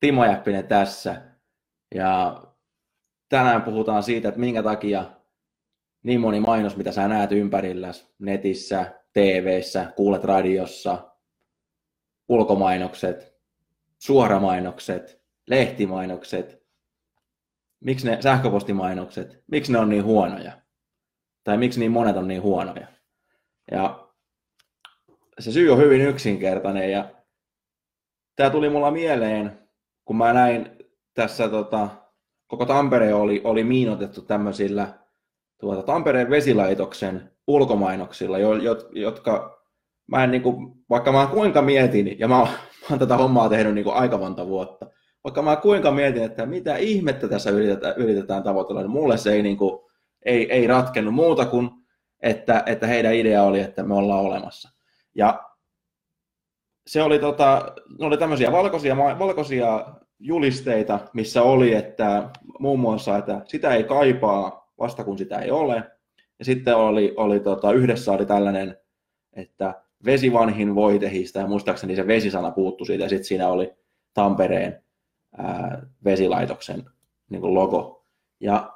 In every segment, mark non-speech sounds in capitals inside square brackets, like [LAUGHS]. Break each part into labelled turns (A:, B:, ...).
A: Timo Jäppinen tässä. Ja tänään puhutaan siitä, että minkä takia niin moni mainos, mitä sä näet ympärillä netissä, TV:ssä, kuulet radiossa, ulkomainokset, suoramainokset, lehtimainokset, miksi ne sähköpostimainokset, miksi ne on niin huonoja? Tai miksi niin monet on niin huonoja? Ja se syy on hyvin yksinkertainen ja tämä tuli mulla mieleen, kun mä näin tässä tota, koko Tampere oli, oli miinotettu tämmöisillä tuota, Tampereen vesilaitoksen ulkomainoksilla, jo, jotka mä en, niin kuin, vaikka mä kuinka mietin, ja mä, [LAUGHS] mä oon tätä hommaa tehnyt niin kuin aika monta vuotta, vaikka mä kuinka mietin, että mitä ihmettä tässä yritetään, yritetään tavoitella, niin mulle se ei, niin kuin, ei, ei ratkennut muuta kuin, että, että heidän idea oli, että me ollaan olemassa. Ja se oli, tota, ne oli tämmöisiä valkoisia, valkoisia julisteita, missä oli, että muun muassa, että sitä ei kaipaa vasta kun sitä ei ole. Ja sitten oli, oli tota, yhdessä oli tällainen, että vesivanhin voitehista, ja muistaakseni se vesisana puuttu siitä, ja sitten siinä oli Tampereen ää, vesilaitoksen niin kuin logo. Ja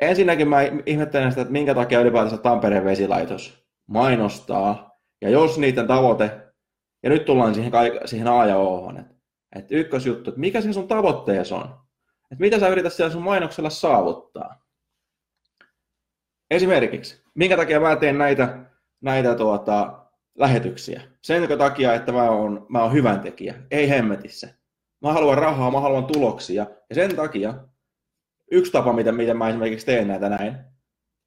A: ensinnäkin mä ihmettelen sitä, että minkä takia ylipäätänsä Tampereen vesilaitos mainostaa, ja jos niiden tavoite, ja nyt tullaan siihen, siihen A ja O, että, että ykkösjuttu, että mikä se sun tavoitteessa on, että mitä sä yrität siellä sun mainoksella saavuttaa. Esimerkiksi, minkä takia mä teen näitä, näitä tuota, lähetyksiä? Sen takia, että mä oon, mä oon hyvän tekijä, ei hemmetissä. Mä haluan rahaa, mä haluan tuloksia. Ja sen takia yksi tapa, miten, miten mä esimerkiksi teen näitä näin,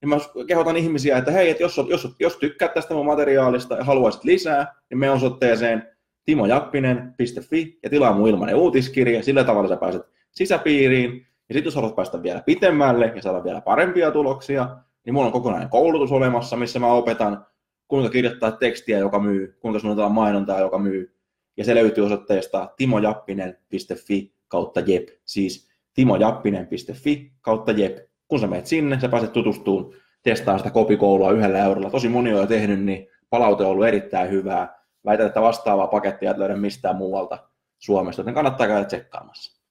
A: niin mä kehotan ihmisiä, että hei, että jos, jos, jos tykkäät tästä mun materiaalista ja haluaisit lisää, niin me osoitteeseen timojappinen.fi ja tilaa mun ilmainen uutiskirja. Sillä tavalla sä pääset sisäpiiriin. Ja sitten jos haluat päästä vielä pitemmälle ja saada vielä parempia tuloksia, niin mulla on kokonainen koulutus olemassa, missä mä opetan, kuinka kirjoittaa tekstiä, joka myy, kuinka suunnitellaan mainontaa, joka myy. Ja se löytyy osoitteesta timojappinen.fi kautta jep, siis timojappinen.fi kautta jep. Kun sä menet sinne, sä pääset tutustumaan, testaa sitä kopikoulua yhdellä eurolla. Tosi moni on jo tehnyt, niin palaute on ollut erittäin hyvää. Väitän, että vastaavaa pakettia et löydä mistään muualta Suomesta, joten kannattaa käydä tsekkaamassa.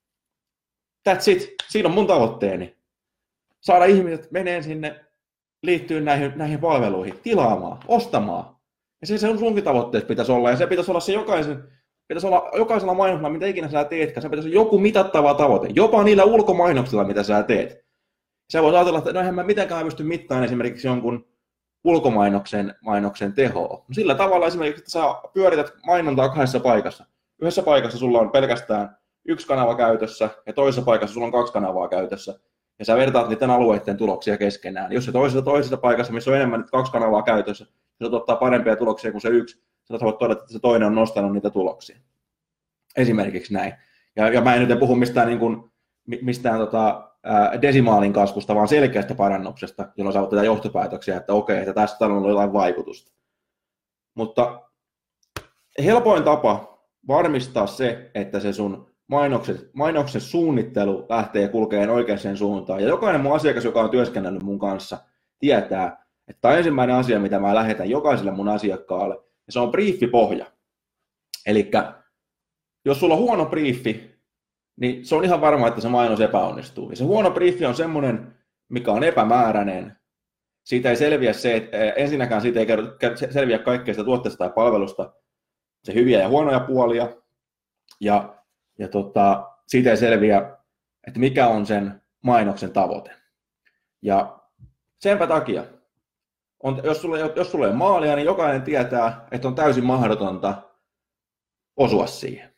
A: That's it. Siinä on mun tavoitteeni. Saada ihmiset menee sinne liittyy näihin, näihin palveluihin, tilaamaan, ostamaan. Ja se, se on sunkin tavoitteet pitäisi olla, ja se pitäisi olla se jokaisen, pitäisi olla jokaisella mainoksella, mitä ikinä sä teetkään, se pitäisi olla joku mitattava tavoite, jopa niillä ulkomainoksilla, mitä sä teet. Sä voit ajatella, että no eihän mä mitenkään pysty mittaamaan esimerkiksi jonkun ulkomainoksen mainoksen tehoa. No sillä tavalla esimerkiksi, että sä pyörität mainontaa kahdessa paikassa. Yhdessä paikassa sulla on pelkästään yksi kanava käytössä ja toisessa paikassa sulla on kaksi kanavaa käytössä ja sä vertaat niiden alueiden tuloksia keskenään. Jos se toisessa toisessa paikassa, missä on enemmän kaksi kanavaa käytössä, se tuottaa parempia tuloksia kuin se yksi, sä voit todeta, että se toinen on nostanut niitä tuloksia. Esimerkiksi näin. Ja, ja mä en nyt puhu mistään, niin kuin, mistään tota, desimaalin kasvusta, vaan selkeästä parannuksesta, jolloin tätä johtopäätöksiä, että okei, että tästä on ollut jotain vaikutusta. Mutta helpoin tapa varmistaa se, että se sun mainokset, mainoksen suunnittelu lähtee kulkeen oikeaan suuntaan. Ja jokainen mun asiakas, joka on työskennellyt mun kanssa, tietää, että tämä on ensimmäinen asia, mitä mä lähetän jokaiselle mun asiakkaalle, ja se on briefipohja. Eli jos sulla on huono briefi, niin se on ihan varma, että se mainos epäonnistuu. Ja se huono briefi on semmoinen, mikä on epämääräinen. Siitä ei selviä se, että ensinnäkään siitä ei selviä kaikkea sitä tuotteesta tai palvelusta, se hyviä ja huonoja puolia. Ja ja tota, siitä ei selviä, että mikä on sen mainoksen tavoite. Ja senpä takia, on, jos, sulla, jos ei maalia, niin jokainen tietää, että on täysin mahdotonta osua siihen.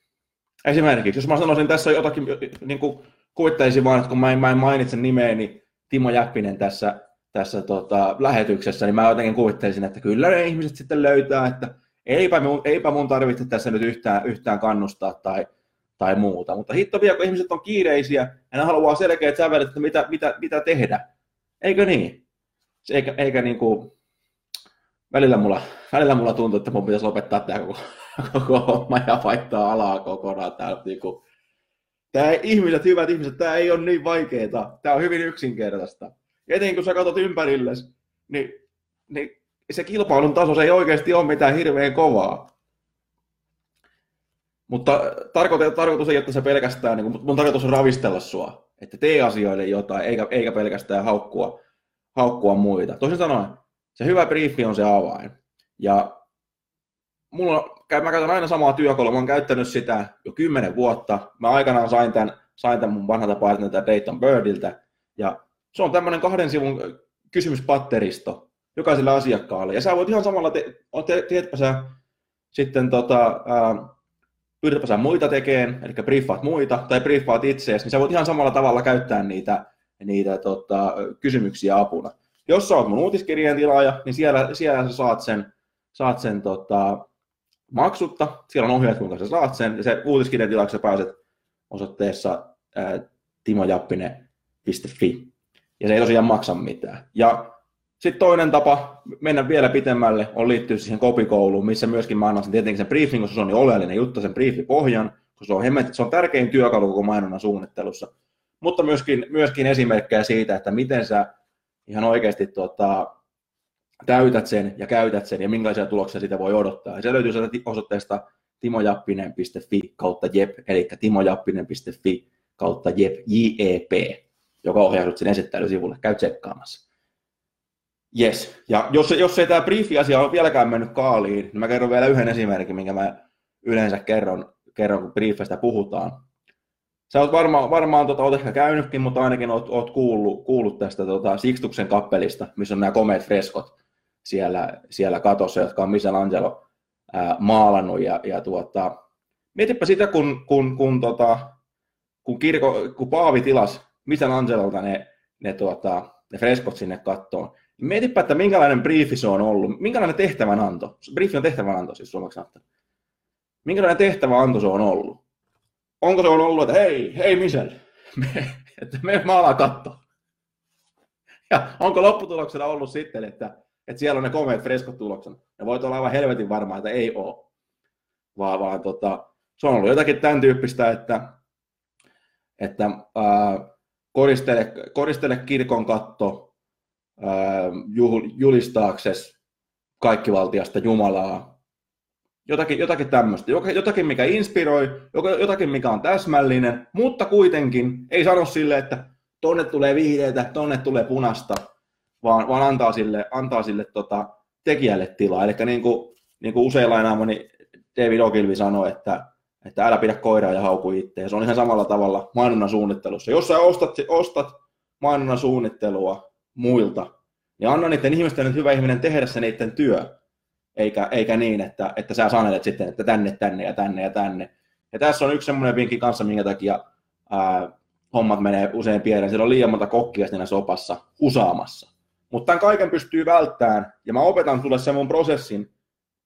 A: Esimerkiksi, jos mä sanoisin tässä jotakin, niin kuin kuvittaisin vaan, että kun mä en, mä en mainitse nimeäni Timo Jäppinen tässä, tässä tota, lähetyksessä, niin mä jotenkin kuvittelisin, että kyllä ne ihmiset sitten löytää, että eipä mun, eipä mun tarvitse tässä nyt yhtään, yhtään kannustaa tai tai muuta. Mutta hitto vielä, kun ihmiset on kiireisiä ja ne haluaa selkeät sävelet, että mitä, mitä, mitä tehdä. Eikö niin? Eikä, eikä niin kuin, välillä mulla, välillä mulla tuntuu, että mun pitäisi lopettaa tämä koko, [LAUGHS] koko homma ja vaihtaa alaa kokonaan. Tää, niin kuin, tämä ihmiset, hyvät ihmiset, tämä ei ole niin vaikeaa. Tämä on hyvin yksinkertaista. Etenkin kun sä katsot ympärillesi, niin, niin se kilpailun taso se ei oikeasti ole mitään hirveän kovaa. Mutta tarkoitus, tarkoitus ei, että se pelkästään, niin mun tarkoitus on ravistella sua, että tee asioille jotain, eikä, eikä pelkästään haukkua, haukkua muita. Toisin sanoen, se hyvä briefi on se avain. Ja mulla, mä käytän aina samaa työkalua, mä oon käyttänyt sitä jo kymmenen vuotta. Mä aikanaan sain tämän, sain tämän mun vanhalta partnerilta Dayton Birdiltä, ja se on tämmöinen kahden sivun kysymyspatteristo jokaiselle asiakkaalle. Ja sä voit ihan samalla, te, te, sä sitten tota, ää, pyritpä sä muita tekemään, eli briefaat muita, tai briefaat itseäsi, niin sä voit ihan samalla tavalla käyttää niitä, niitä tota, kysymyksiä apuna. Jos sä oot mun uutiskirjeen tilaaja, niin siellä, siellä sä saat sen, saat sen tota, maksutta, siellä on ohjeet, kuinka sä saat sen, ja se uutiskirjeen tilaajaksi pääset osoitteessa ää, timojappinen.fi. Ja se ei tosiaan maksa mitään. Ja sitten toinen tapa mennä vielä pitemmälle on liittyä siihen kopikouluun, missä myöskin mä annan sen tietenkin sen briefin, koska se on niin oleellinen juttu, sen briefipohjan, koska se on, hemmet, se on tärkein työkalu koko mainonnan suunnittelussa. Mutta myöskin, myöskin esimerkkejä siitä, että miten sä ihan oikeasti tota, täytät sen ja käytät sen ja minkälaisia tuloksia siitä voi odottaa. Ja se löytyy sieltä osoitteesta timojappinen.fi kautta jep, eli timojappinen.fi kautta jep, JEP, joka ohjaa sen esittelysivulle. Käy tsekkaamassa. Yes. Ja jos, jos ei tämä briefi-asia ole vieläkään mennyt kaaliin, niin mä kerron vielä yhden esimerkin, minkä mä yleensä kerron, kerron kun briefistä puhutaan. Sä oot varmaan, varmaan tota, oot ehkä käynytkin, mutta ainakin oot, oot kuullut, kuullut tästä tota, Sixtuksen kappelista, missä on nämä komeat freskot siellä, siellä katossa, jotka on Michelangelo ää, maalannut. Ja, ja tuota, mietipä sitä, kun, kun, kun, tota, kun, kirko, kun Paavi tilas Michelangelolta ne, ne, tuota, ne freskot sinne kattoon, Mietipä, että minkälainen briefi se on ollut, minkälainen tehtävänanto, briefi on tehtävänanto siis suomeksi sanottuna. Minkälainen tehtävänanto se on ollut? Onko se ollut, että hei, hei Michel, me, että me maalaa katto. Ja onko lopputuloksena ollut sitten, että, että siellä on ne komeat freskot tuloksena? Ja voit olla aivan helvetin varma, että ei ole. Vaan, vaan tota, se on ollut jotakin tämän tyyppistä, että, että ää, koristele, koristele kirkon katto, julistaaksesi kaikkivaltiasta Jumalaa. Jotakin, jotakin tämmöistä. Jotakin, mikä inspiroi, jotakin, mikä on täsmällinen, mutta kuitenkin ei sano sille, että tonne tulee vihreitä, tonne tulee punasta, vaan, vaan antaa sille, antaa sille tota, tekijälle tilaa. Eli niin kuin, niin kuin usein lainaamani David Ogilvy sanoi, että, että älä pidä koiraa ja hauku itse. Se on ihan samalla tavalla mainonnan suunnittelussa. Jos sä ostat, ostat mainonnan suunnittelua muilta, niin anna niiden ihmisten nyt hyvä ihminen tehdä se niiden työ, eikä, eikä niin, että, että sä sanelet sitten, että tänne, tänne ja tänne ja tänne. Ja tässä on yksi semmoinen vinkki kanssa, minkä takia ää, hommat menee usein pieleen. Siellä on liian monta kokkia siinä sopassa usaamassa. Mutta tämän kaiken pystyy välttämään, ja mä opetan sulle sen mun prosessin,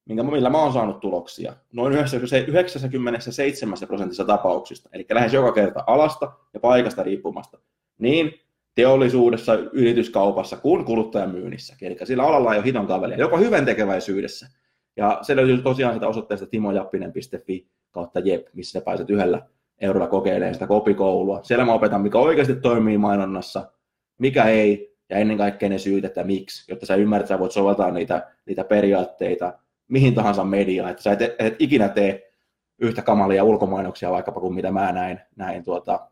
A: minkä, millä mä oon saanut tuloksia, noin 97 prosentissa tapauksista, eli lähes joka kerta alasta ja paikasta riippumasta, niin teollisuudessa, yrityskaupassa kuin kuluttajamyynnissäkin. Eli sillä alalla ei ole hiton kavelia, jopa hyvän tekeväisyydessä. Ja se löytyy tosiaan sitä osoitteesta timojappinen.fi kautta jep, missä pääset yhdellä eurolla kokeilemaan sitä kopikoulua. Siellä mä opetan, mikä oikeasti toimii mainonnassa, mikä ei, ja ennen kaikkea ne syyt, että miksi, jotta sä ymmärrät, että sä voit soveltaa niitä, niitä periaatteita mihin tahansa mediaan, että sä et, et ikinä tee yhtä kamalia ulkomainoksia vaikkapa kuin mitä mä näin, näin tuota,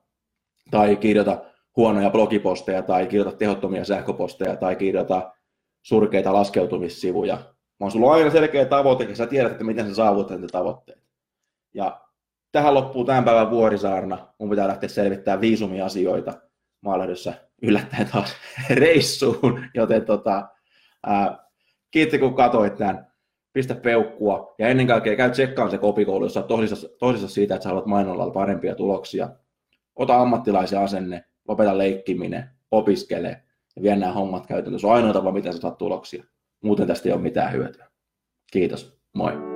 A: tai kirjoita huonoja blogiposteja tai kirjoita tehottomia sähköposteja tai kirjoita surkeita laskeutumissivuja, vaan sulla on aina selkeä tavoite ja sä tiedät, että miten sä saavutat ne tavoitteet. Ja tähän loppuu tämän päivän vuorisaarna. Mun pitää lähteä selvittämään viisumiasioita. Mä olen lähdössä yllättäen taas [LAUGHS] reissuun, joten tota, ää, kiitti kun katsoit tämän. Pistä peukkua ja ennen kaikkea käy tsekkaan se kopikoulu, jos tosissaan, tosissaan siitä, että sä haluat mainonnalla parempia tuloksia. Ota ammattilaisen asenne, lopeta leikkiminen, opiskele ja vie nämä hommat käytäntöön. Se on ainoa tapa, miten saat tuloksia. Muuten tästä ei ole mitään hyötyä. Kiitos. Moi.